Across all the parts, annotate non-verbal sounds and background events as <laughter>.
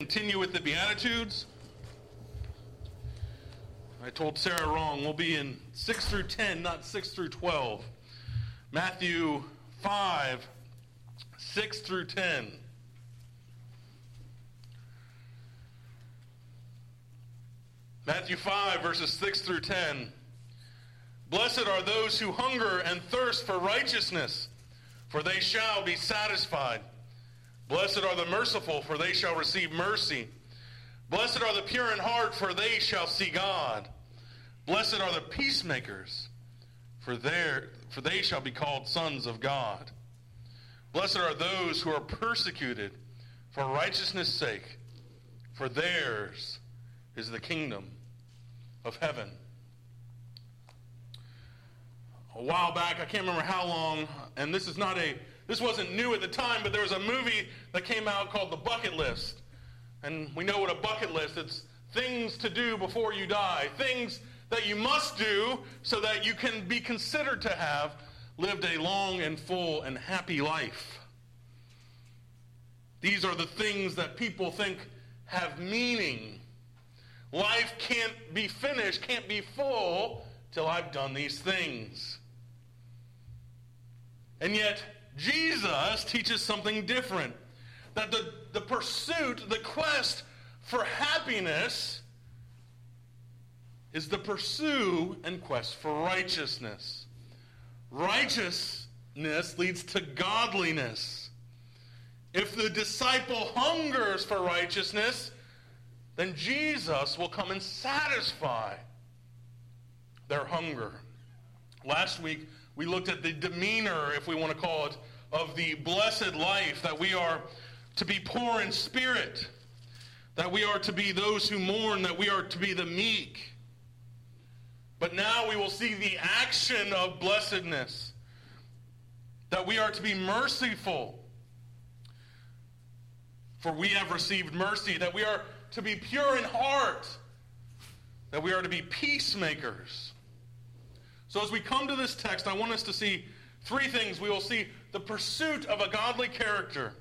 continue with the Beatitudes. I told Sarah wrong. We'll be in 6 through 10, not 6 through 12. Matthew 5, 6 through 10. Matthew 5, verses 6 through 10. Blessed are those who hunger and thirst for righteousness, for they shall be satisfied. Blessed are the merciful, for they shall receive mercy. Blessed are the pure in heart, for they shall see God. Blessed are the peacemakers, for, for they shall be called sons of God. Blessed are those who are persecuted for righteousness' sake, for theirs is the kingdom of heaven. A while back, I can't remember how long, and this is not a this wasn't new at the time, but there was a movie that came out called The Bucket List. And we know what a bucket list it's things to do before you die, things that you must do so that you can be considered to have lived a long and full and happy life. These are the things that people think have meaning. Life can't be finished, can't be full till I've done these things. And yet, Jesus teaches something different. That the, the pursuit, the quest for happiness is the pursue and quest for righteousness. Righteousness leads to godliness. If the disciple hungers for righteousness, then Jesus will come and satisfy their hunger. Last week, we looked at the demeanor, if we want to call it, of the blessed life, that we are to be poor in spirit, that we are to be those who mourn, that we are to be the meek. But now we will see the action of blessedness, that we are to be merciful, for we have received mercy, that we are to be pure in heart, that we are to be peacemakers. So as we come to this text, I want us to see three things. We will see the pursuit of a godly character.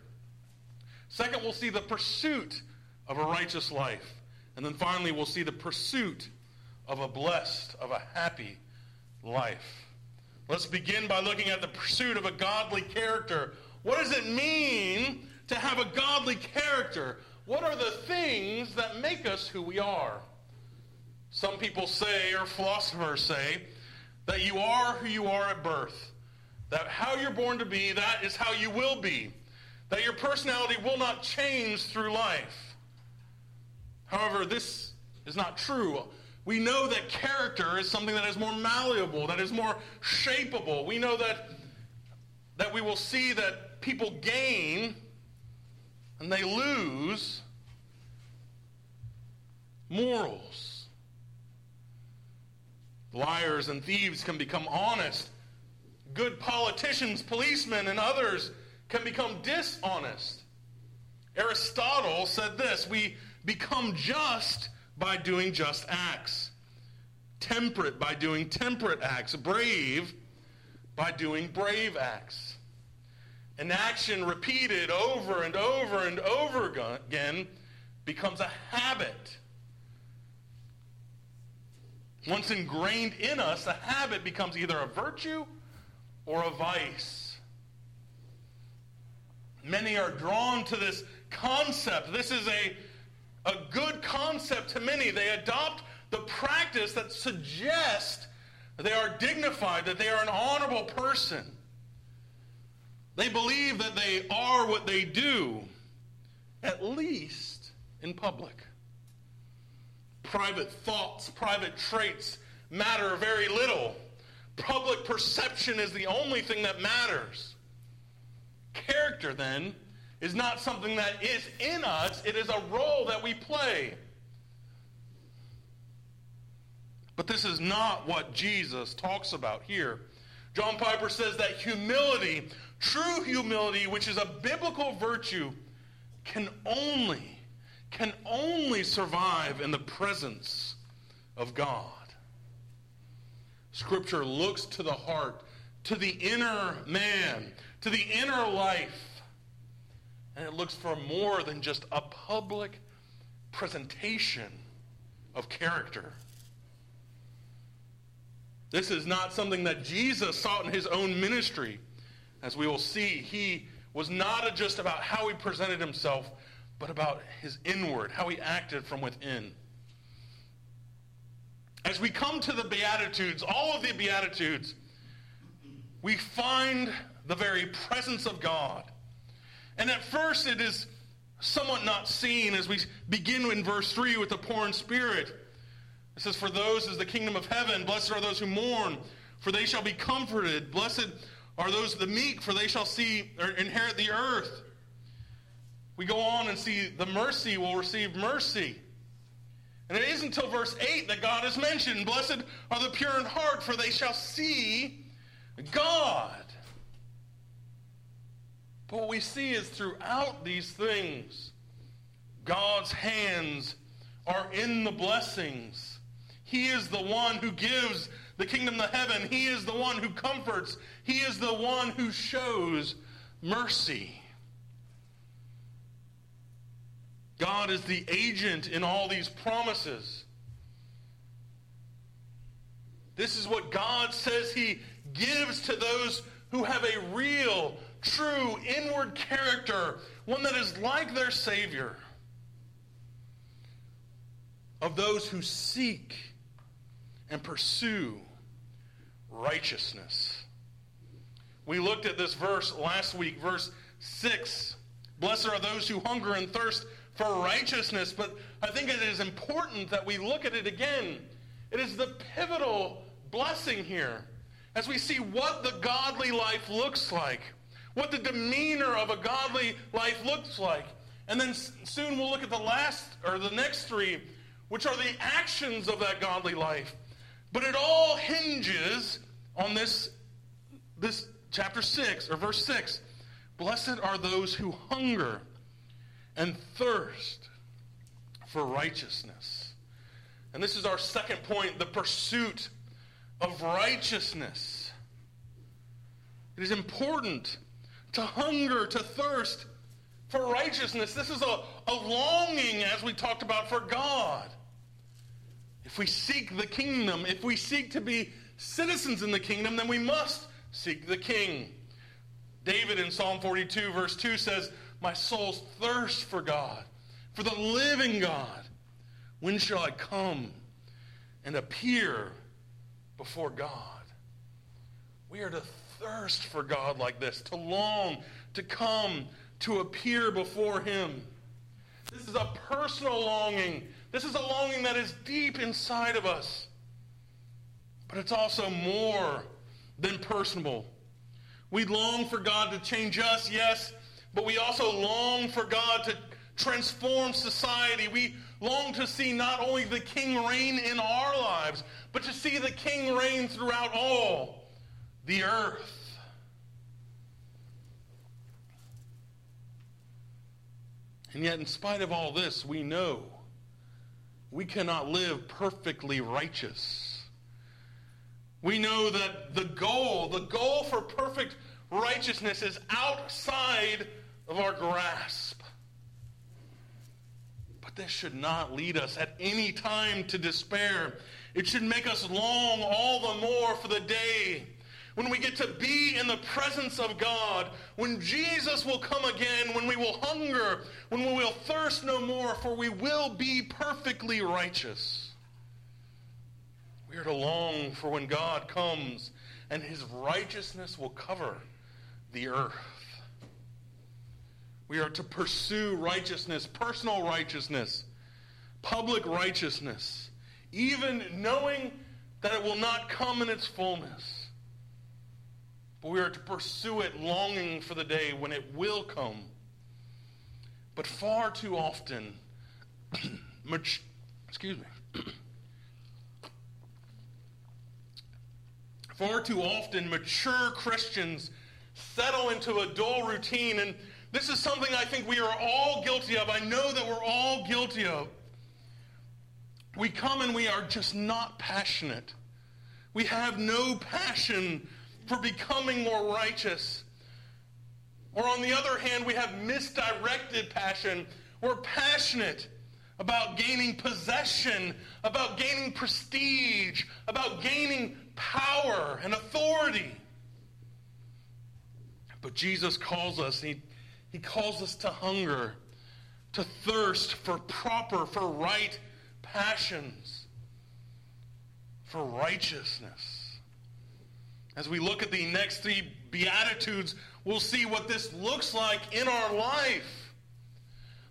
Second, we'll see the pursuit of a righteous life. And then finally, we'll see the pursuit of a blessed, of a happy life. Let's begin by looking at the pursuit of a godly character. What does it mean to have a godly character? What are the things that make us who we are? Some people say, or philosophers say, that you are who you are at birth. That how you're born to be, that is how you will be. That your personality will not change through life. However, this is not true. We know that character is something that is more malleable, that is more shapeable. We know that, that we will see that people gain and they lose morals. Liars and thieves can become honest good politicians, policemen, and others can become dishonest. Aristotle said this We become just by doing just acts, temperate by doing temperate acts, brave by doing brave acts. An action repeated over and over and over again becomes a habit. Once ingrained in us, a habit becomes either a virtue or a vice. Many are drawn to this concept. This is a, a good concept to many. They adopt the practice that suggests they are dignified, that they are an honorable person. They believe that they are what they do, at least in public. Private thoughts, private traits matter very little Public perception is the only thing that matters. Character, then, is not something that is in us, it is a role that we play. But this is not what Jesus talks about here. John Piper says that humility, true humility, which is a biblical virtue, can only, can only survive in the presence of God. Scripture looks to the heart, to the inner man, to the inner life. And it looks for more than just a public presentation of character. This is not something that Jesus sought in his own ministry. As we will see, he was not just about how he presented himself, but about his inward, how he acted from within. As we come to the Beatitudes, all of the Beatitudes, we find the very presence of God. And at first, it is somewhat not seen as we begin in verse 3 with the poor in spirit. It says, For those is the kingdom of heaven. Blessed are those who mourn, for they shall be comforted. Blessed are those the meek, for they shall see or inherit the earth. We go on and see the mercy will receive mercy. And it isn't until verse 8 that God is mentioned. Blessed are the pure in heart, for they shall see God. But what we see is throughout these things, God's hands are in the blessings. He is the one who gives the kingdom of heaven. He is the one who comforts. He is the one who shows mercy. God is the agent in all these promises. This is what God says He gives to those who have a real, true, inward character, one that is like their Savior. Of those who seek and pursue righteousness. We looked at this verse last week, verse 6. Blessed are those who hunger and thirst for righteousness, but I think it is important that we look at it again. It is the pivotal blessing here as we see what the godly life looks like, what the demeanor of a godly life looks like. And then soon we'll look at the last or the next three, which are the actions of that godly life. But it all hinges on this, this chapter 6 or verse 6. Blessed are those who hunger and thirst for righteousness. And this is our second point the pursuit of righteousness. It is important to hunger, to thirst for righteousness. This is a, a longing, as we talked about, for God. If we seek the kingdom, if we seek to be citizens in the kingdom, then we must seek the king. David in Psalm 42, verse 2 says, My soul's thirst for God, for the living God. When shall I come and appear before God? We are to thirst for God like this, to long to come, to appear before Him. This is a personal longing. This is a longing that is deep inside of us. But it's also more than personal. We long for God to change us, yes, but we also long for God to transform society. We long to see not only the king reign in our lives, but to see the king reign throughout all the earth. And yet, in spite of all this, we know we cannot live perfectly righteous. We know that the goal, the goal for perfect righteousness is outside of our grasp. But this should not lead us at any time to despair. It should make us long all the more for the day when we get to be in the presence of God, when Jesus will come again, when we will hunger, when we will thirst no more, for we will be perfectly righteous. We are to long for when God comes and his righteousness will cover the earth. We are to pursue righteousness, personal righteousness, public righteousness, even knowing that it will not come in its fullness. But we are to pursue it longing for the day when it will come. But far too often, <clears throat> much, excuse me, <clears throat> far too often mature Christians settle into a dull routine. And this is something I think we are all guilty of. I know that we're all guilty of. We come and we are just not passionate. We have no passion for becoming more righteous. Or on the other hand, we have misdirected passion. We're passionate, about gaining possession, about gaining prestige, about gaining power and authority. But Jesus calls us, he, he calls us to hunger, to thirst for proper, for right passions, for righteousness. As we look at the next three Beatitudes, we'll see what this looks like in our life.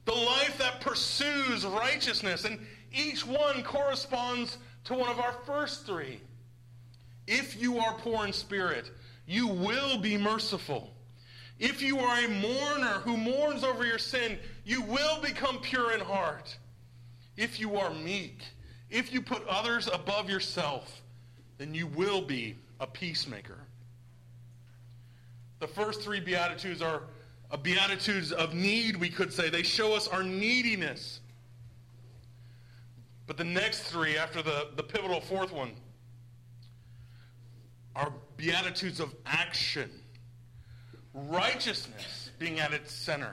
The life that pursues righteousness. And each one corresponds to one of our first three. If you are poor in spirit, you will be merciful. If you are a mourner who mourns over your sin, you will become pure in heart. If you are meek, if you put others above yourself, then you will be a peacemaker. The first three Beatitudes are Beatitudes of need, we could say. They show us our neediness. But the next three, after the, the pivotal fourth one, are Beatitudes of action righteousness being at its center.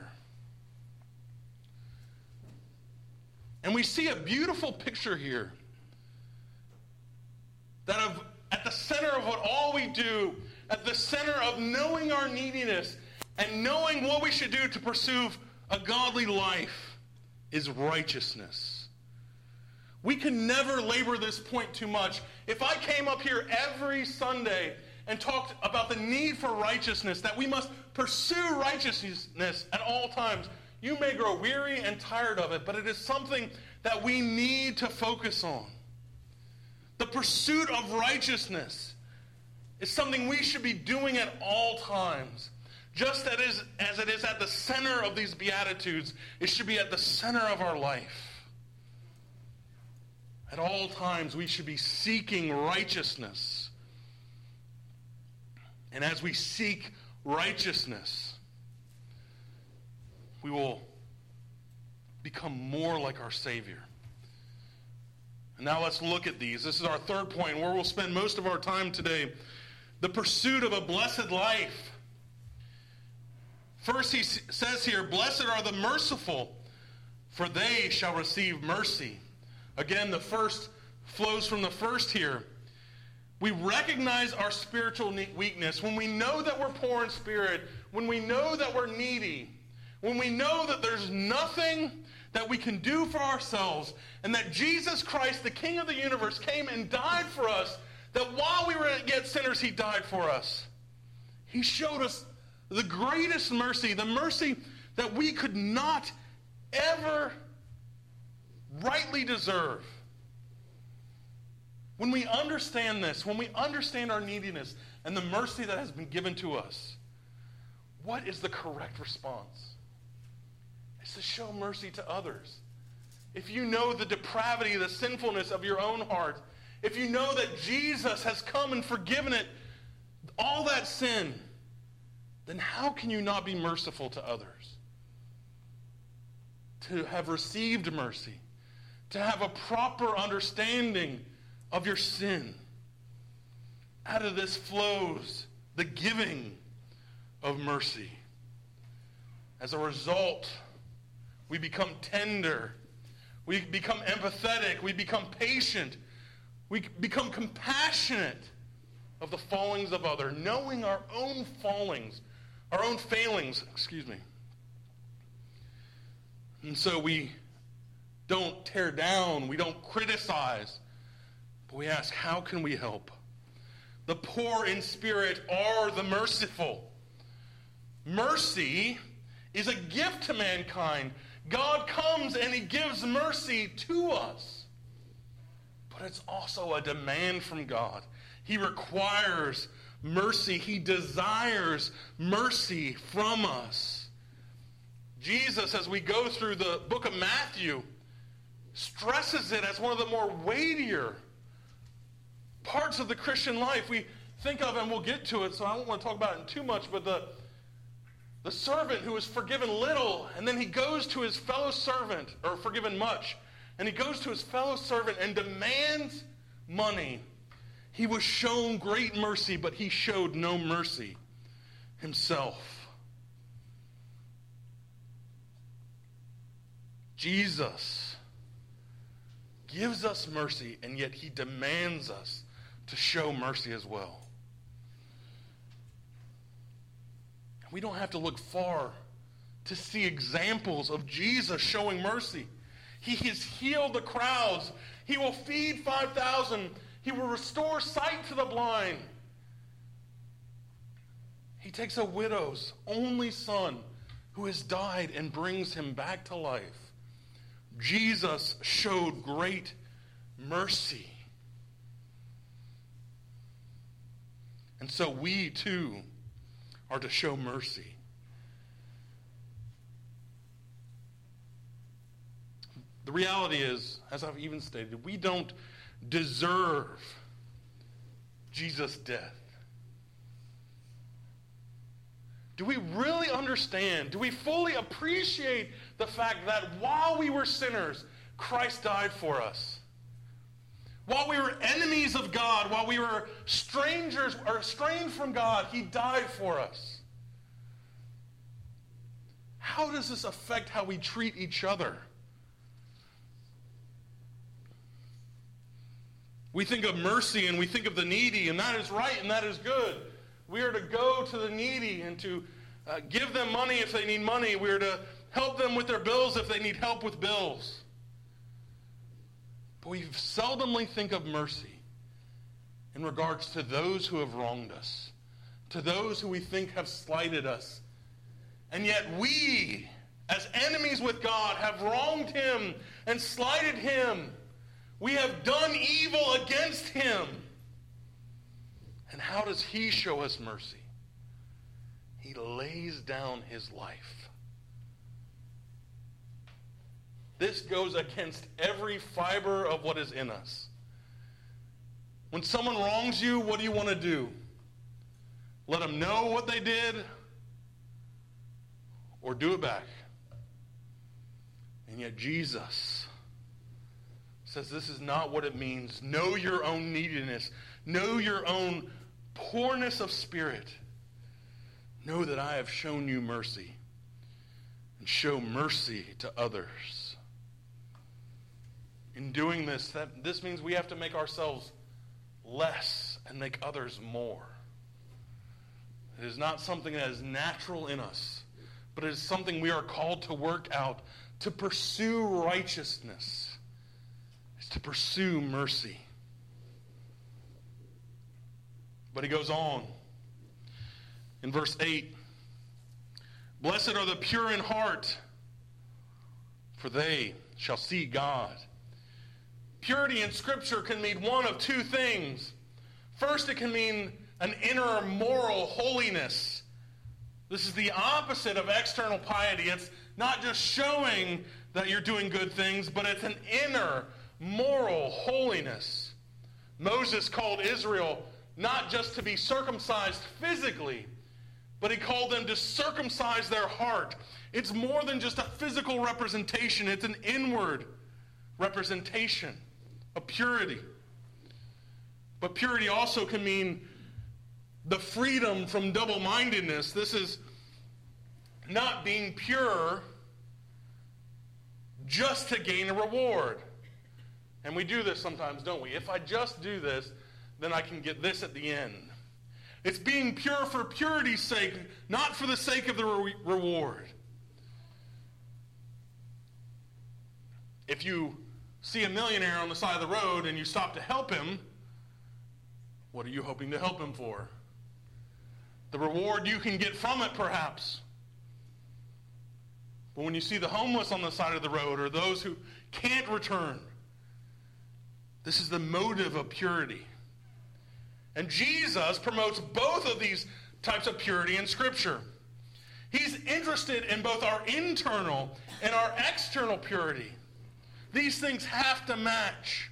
And we see a beautiful picture here that of at the center of what all we do, at the center of knowing our neediness and knowing what we should do to pursue a godly life is righteousness. We can never labor this point too much. If I came up here every Sunday and talked about the need for righteousness, that we must pursue righteousness at all times. You may grow weary and tired of it, but it is something that we need to focus on. The pursuit of righteousness is something we should be doing at all times. Just as it, is, at the center of these Beatitudes, it should be at the center of our life. At all times, we should be seeking righteousness. And as we seek righteousness, we will become more like our Savior. And now let's look at these. This is our third point where we'll spend most of our time today. The pursuit of a blessed life. First, he says here, Blessed are the merciful, for they shall receive mercy. Again, the first flows from the first here. We recognize our spiritual weakness when we know that we're poor in spirit, when we know that we're needy, when we know that there's nothing that we can do for ourselves, and that Jesus Christ, the King of the universe, came and died for us, that while we were yet sinners, he died for us. He showed us the greatest mercy, the mercy that we could not ever rightly deserve. When we understand this, when we understand our neediness and the mercy that has been given to us, what is the correct response? It's to show mercy to others. If you know the depravity, the sinfulness of your own heart, if you know that Jesus has come and forgiven it, all that sin, then how can you not be merciful to others? To have received mercy, to have a proper understanding of your sin. Out of this flows the giving of mercy. As a result, we become tender. We become empathetic. We become patient. We become compassionate of the fallings of other, knowing our own fallings, our own failings, excuse me. And so we don't tear down, we don't criticize, but we ask, how can we help? The poor in spirit are the merciful. Mercy is a gift to mankind. God comes and he gives mercy to us. But it's also a demand from God. He requires mercy. He desires mercy from us. Jesus, as we go through the book of Matthew, stresses it as one of the more weightier parts of the Christian life we think of, and we'll get to it, so I don't want to talk about it too much, but the, the servant who was forgiven little, and then he goes to his fellow servant, or forgiven much, and he goes to his fellow servant and demands money. He was shown great mercy, but he showed no mercy himself. Jesus gives us mercy, and yet he demands us to show mercy as well. We don't have to look far to see examples of Jesus showing mercy. He has healed the crowds. He will feed 5,000. He will restore sight to the blind. He takes a widow's only son who has died and brings him back to life. Jesus showed great mercy. And so we too are to show mercy. The reality is, as I've even stated, we don't deserve Jesus' death. Do we really understand? Do we fully appreciate the fact that while we were sinners, Christ died for us? While we were enemies of God, while we were strangers or estranged from God, he died for us. How does this affect how we treat each other? We think of mercy and we think of the needy, and that is right and that is good. We are to go to the needy and to uh, give them money if they need money. We are to help them with their bills if they need help with bills. But we seldomly think of mercy in regards to those who have wronged us, to those who we think have slighted us. And yet we, as enemies with God, have wronged him and slighted him. We have done evil against him. And how does he show us mercy? He lays down his life. This goes against every fiber of what is in us. When someone wrongs you, what do you want to do? Let them know what they did or do it back. And yet Jesus says this is not what it means. Know your own neediness. Know your own poorness of spirit. Know that I have shown you mercy. And show mercy to others. In doing this, that, this means we have to make ourselves less and make others more. It is not something that is natural in us, but it is something we are called to work out to pursue righteousness is to pursue mercy. But he goes on in verse 8 Blessed are the pure in heart, for they shall see God. Purity in Scripture can mean one of two things. First, it can mean an inner moral holiness. This is the opposite of external piety. It's not just showing that you're doing good things, but it's an inner moral holiness. Moses called Israel not just to be circumcised physically, but he called them to circumcise their heart. It's more than just a physical representation, it's an inward representation of purity. But purity also can mean the freedom from double mindedness. This is not being pure just to gain a reward. And we do this sometimes, don't we? If I just do this, then I can get this at the end. It's being pure for purity's sake, not for the sake of the re- reward. If you see a millionaire on the side of the road and you stop to help him, what are you hoping to help him for? The reward you can get from it, perhaps. But when you see the homeless on the side of the road or those who can't return, this is the motive of purity. And Jesus promotes both of these types of purity in Scripture. He's interested in both our internal and our external purity. These things have to match.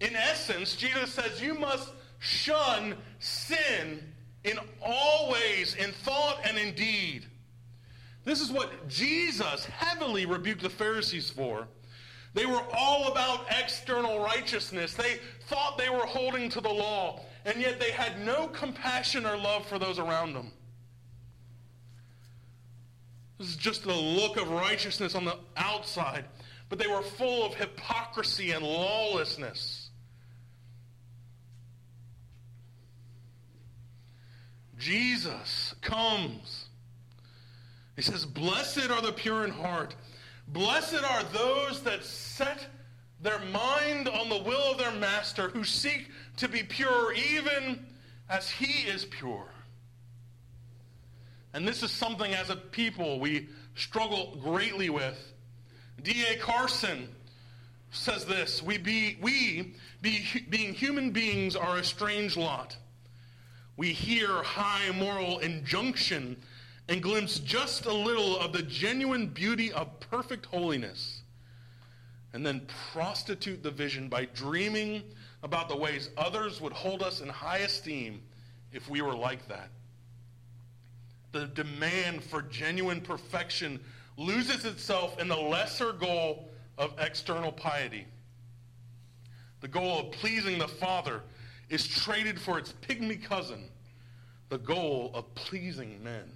In essence, Jesus says you must shun sin in all ways, in thought and in deed. This is what Jesus heavily rebuked the Pharisees for. They were all about external righteousness. They thought they were holding to the law, and yet they had no compassion or love for those around them. This is just the look of righteousness on the outside, but they were full of hypocrisy and lawlessness. Jesus comes. He says, Blessed are the pure in heart. Blessed are those that set their mind on the will of their master, who seek to be pure even as he is pure. And this is something as a people we struggle greatly with. D.A. Carson says this We, be, we be, being human beings, are a strange lot. We hear high moral injunction and glimpse just a little of the genuine beauty of perfect holiness, and then prostitute the vision by dreaming about the ways others would hold us in high esteem if we were like that. The demand for genuine perfection loses itself in the lesser goal of external piety. The goal of pleasing the Father is traded for its pygmy cousin, the goal of pleasing men.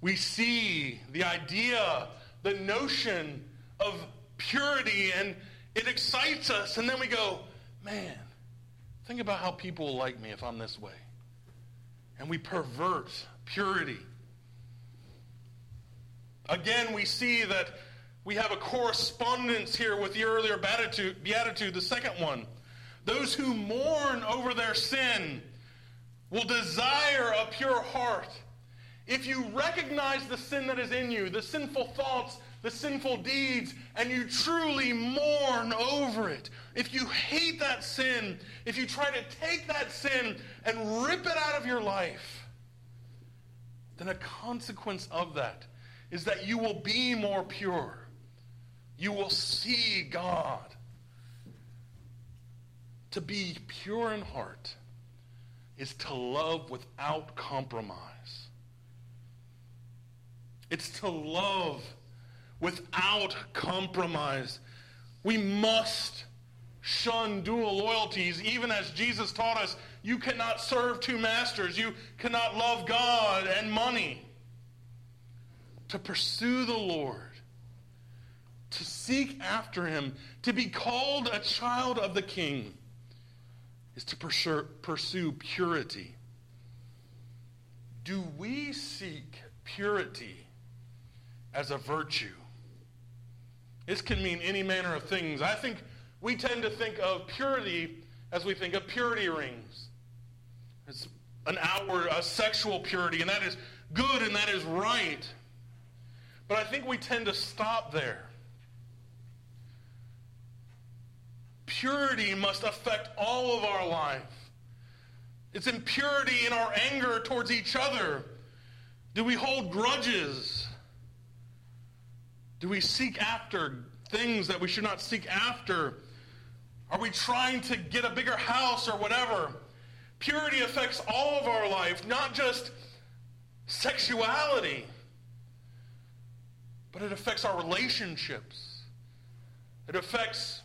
We see the idea, the notion of purity, and it excites us, and then we go, man, think about how people will like me if I'm this way. And we pervert purity. Again, we see that we have a correspondence here with the earlier beatitude, beatitude, the second one. Those who mourn over their sin will desire a pure heart. If you recognize the sin that is in you, the sinful thoughts, the sinful deeds, and you truly mourn over it, if you hate that sin, if you try to take that sin and rip it out of your life, then a consequence of that is that you will be more pure. You will see God. To be pure in heart is to love without compromise. It's to love without compromise. We must shun dual loyalties, even as Jesus taught us you cannot serve two masters. You cannot love God and money to pursue the Lord, to seek after him, to be called a child of the king, is to pursue, purity. Do we seek purity as a virtue? This can mean any manner of things. I think we tend to think of purity as we think of purity rings. It's an outward, a sexual purity, and that is good and that is right. But I think we tend to stop there. Purity must affect all of our life. It's impurity in our anger towards each other. Do we hold grudges? Do we seek after things that we should not seek after? Are we trying to get a bigger house or whatever? Purity affects all of our life, not just sexuality but it affects our relationships. It affects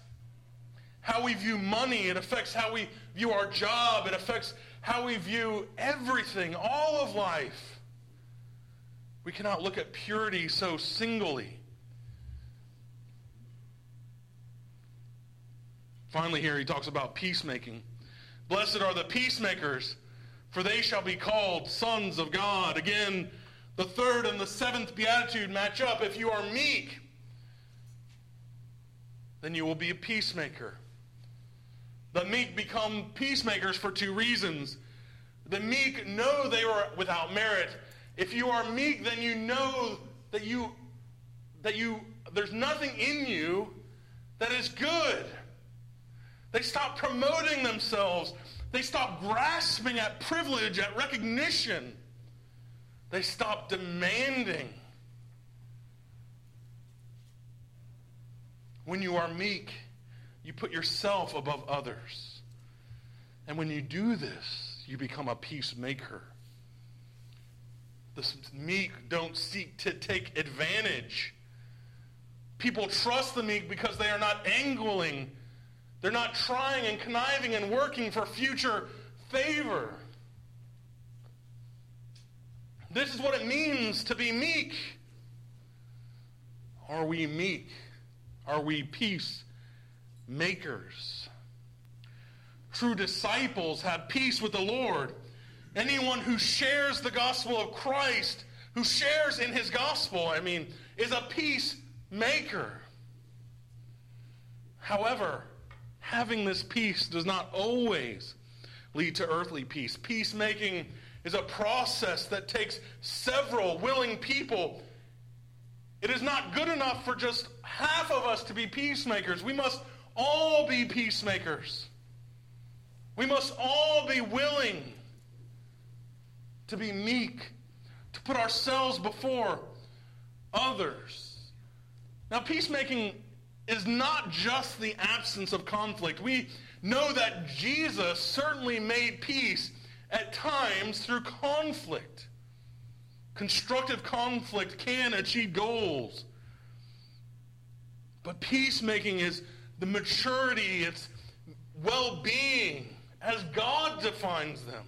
how we view money. It affects how we view our job. It affects how we view everything, all of life. We cannot look at purity so singly. Finally, here he talks about peacemaking. Blessed are the peacemakers, for they shall be called sons of God. Again, the third and the seventh beatitude match up. If you are meek, then you will be a peacemaker. The meek become peacemakers for two reasons. The meek know they are without merit. If you are meek, then you know that you that you there's nothing in you that is good. They stop promoting themselves. They stop grasping at privilege, at recognition. They stop demanding. When you are meek, you put yourself above others. And when you do this, you become a peacemaker. The meek don't seek to take advantage. People trust the meek because they are not angling. They're not trying and conniving and working for future favor. This is what it means to be meek. Are we meek? Are we peace makers? True disciples have peace with the Lord. Anyone who shares the gospel of Christ, who shares in his gospel, I mean, is a peacemaker. However, having this peace does not always lead to earthly peace. Peacemaking is a process that takes several willing people. It is not good enough for just half of us to be peacemakers. We must all be peacemakers. We must all be willing to be meek, to put ourselves before others. Now, peacemaking is not just the absence of conflict. We know that Jesus certainly made peace at times through conflict. Constructive conflict can achieve goals. But peacemaking is the maturity, it's well being as God defines them.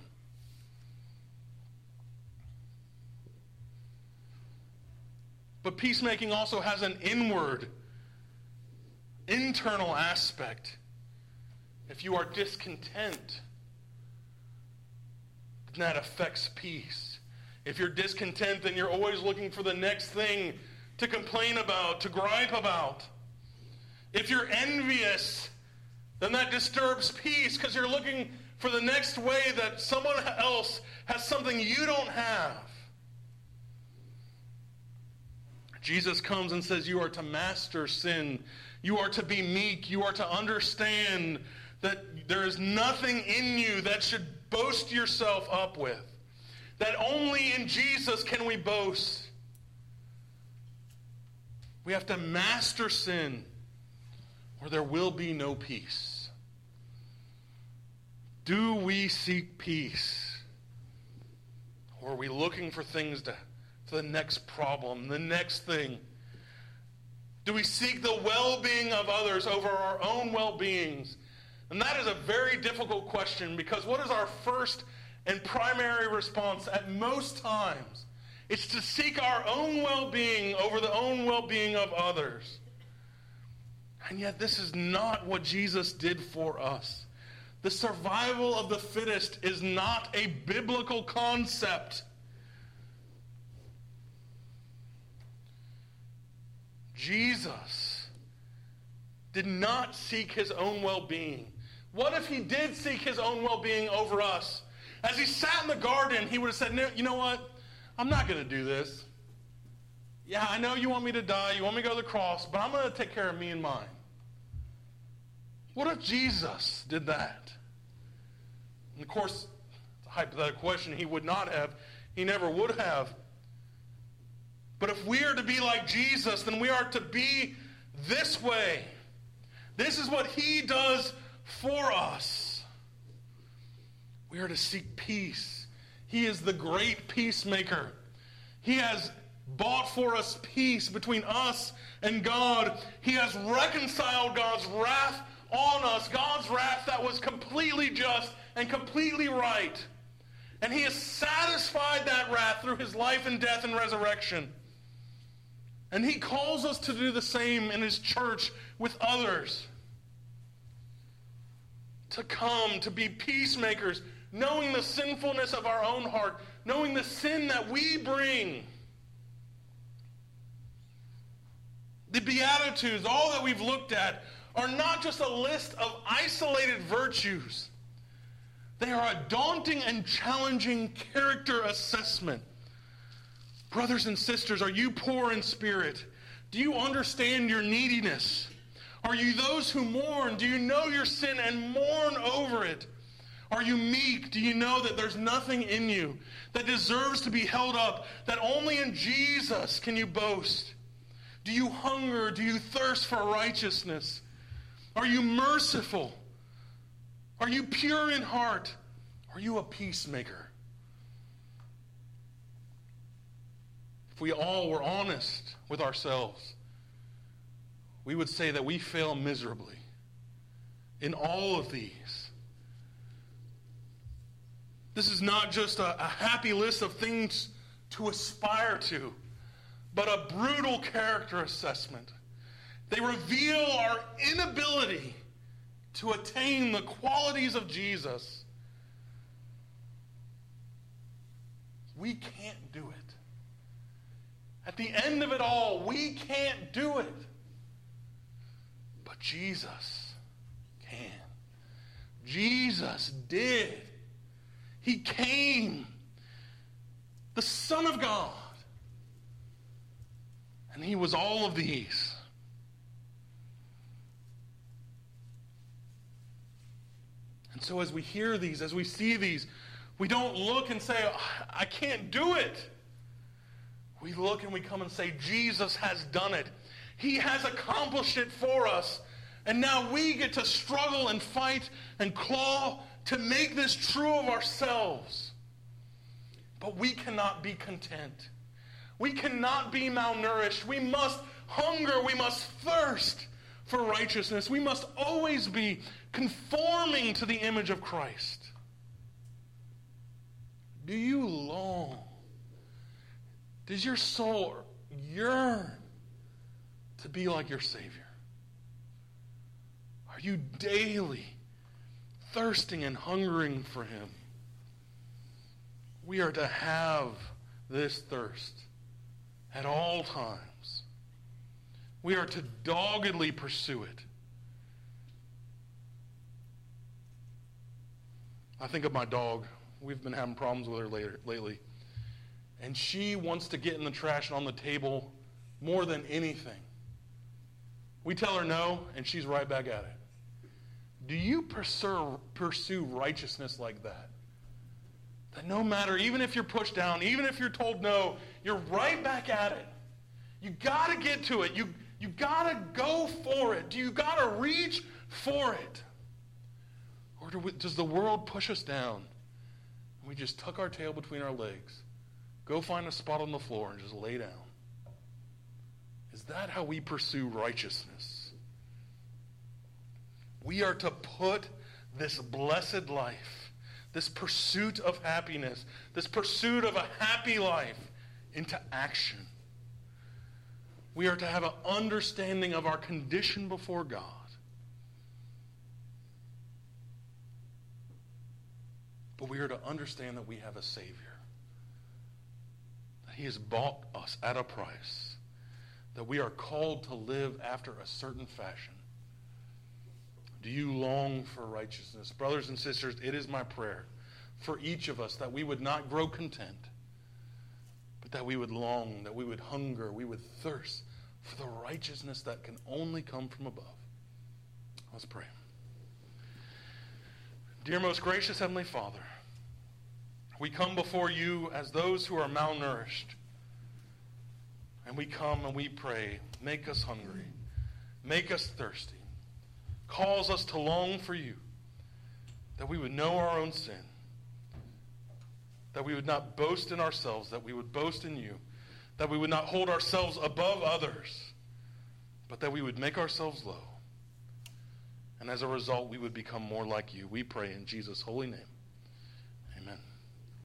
But peacemaking also has an inward, internal aspect. If you are discontent, then that affects peace. If you're discontent, then you're always looking for the next thing to complain about, to gripe about. If you're envious, then that disturbs peace because you're looking for the next way that someone else has something you don't have. Jesus comes and says, You are to master sin. You are to be meek. You are to understand that there is nothing in you that should boast yourself up with. That only in Jesus can we boast. We have to master sin or there will be no peace. Do we seek peace? Or are we looking for things to, the next problem, the next thing? Do we seek the well being of others over our own well beings? And that is a very difficult question because what is our first and primary response at most times? It's to seek our own well being over the own well being of others. And yet, this is not what Jesus did for us. The survival of the fittest is not a biblical concept. Jesus did not seek his own well being. What if he did seek his own well being over us? As he sat in the garden, he would have said, You know what? I'm not going to do this. Yeah, I know you want me to die. You want me to go to the cross, but I'm going to take care of me and mine. What if Jesus did that? And of course, it's a hypothetical question. He would not have. He never would have. But if we are to be like Jesus, then we are to be this way. This is what he does for us. We are to seek peace. He is the great peacemaker. He has bought for us peace between us and God. He has reconciled God's wrath on us God's wrath that was completely just and completely right. And he has satisfied that wrath through his life and death and resurrection. And he calls us to do the same in his church with others. To come, to be peacemakers, knowing the sinfulness of our own heart, knowing the sin that we bring. The Beatitudes, all that we've looked at, are not just a list of isolated virtues. They are a daunting and challenging character assessment. Brothers and sisters, are you poor in spirit? Do you understand your neediness? Are you those who mourn? Do you know your sin and mourn over it? Are you meek? Do you know that there's nothing in you that deserves to be held up, that only in Jesus can you boast? Do you hunger? Do you thirst for righteousness? Are you merciful? Are you pure in heart? Are you a peacemaker? If we all were honest with ourselves, we would say that we fail miserably in all of these. This is not just a, a happy list of things to aspire to, but a brutal character assessment. They reveal our inability to attain the qualities of Jesus. We can't do it. At the end of it all, we can't do it. But Jesus can. Jesus did. He came. The Son of God. And he was all of these. And so as we hear these, as we see these, we don't look and say, I can't do it. We look and we come and say, Jesus has done it. He has accomplished it for us. And now we get to struggle and fight and claw to make this true of ourselves. But we cannot be content. We cannot be malnourished. We must hunger. We must thirst for righteousness. We must always be conforming to the image of Christ. Do you long? Does your soul yearn to be like your Savior? You daily thirsting and hungering for Him? We are to have this thirst at all times. We are to doggedly pursue it. I think of my dog. We've been having problems with her later, lately. And she wants to get in the trash and on the table more than anything. We tell her no, and she's right back at it. Do you pursue, pursue righteousness like that? That no matter, even if you're pushed down, even if you're told no, you're right back at it. You got to get to it. You, you got to go for it. Do you got to reach for it. Or do we, does the world push us down? And we just tuck our tail between our legs, go find a spot on the floor, and just lay down. Is that how we pursue righteousness? We are to put this blessed life this pursuit of happiness, this pursuit of a happy life into action. We are to have an understanding of our condition before God. But we are to understand that we have a Savior. That He has bought us at a price. That we are called to live after a certain fashion. Do you long for righteousness? Brothers and sisters, it is my prayer for each of us that we would not grow content, but that we would long, that we would hunger, we would thirst for the righteousness that can only come from above. Let's pray. Dear most gracious Heavenly Father, we come before you as those who are malnourished. And we come and we pray, make us hungry, make us thirsty calls us to long for you, that we would know our own sin, that we would not boast in ourselves, that we would boast in you, that we would not hold ourselves above others, but that we would make ourselves low. And as a result, we would become more like you. We pray in Jesus' holy name.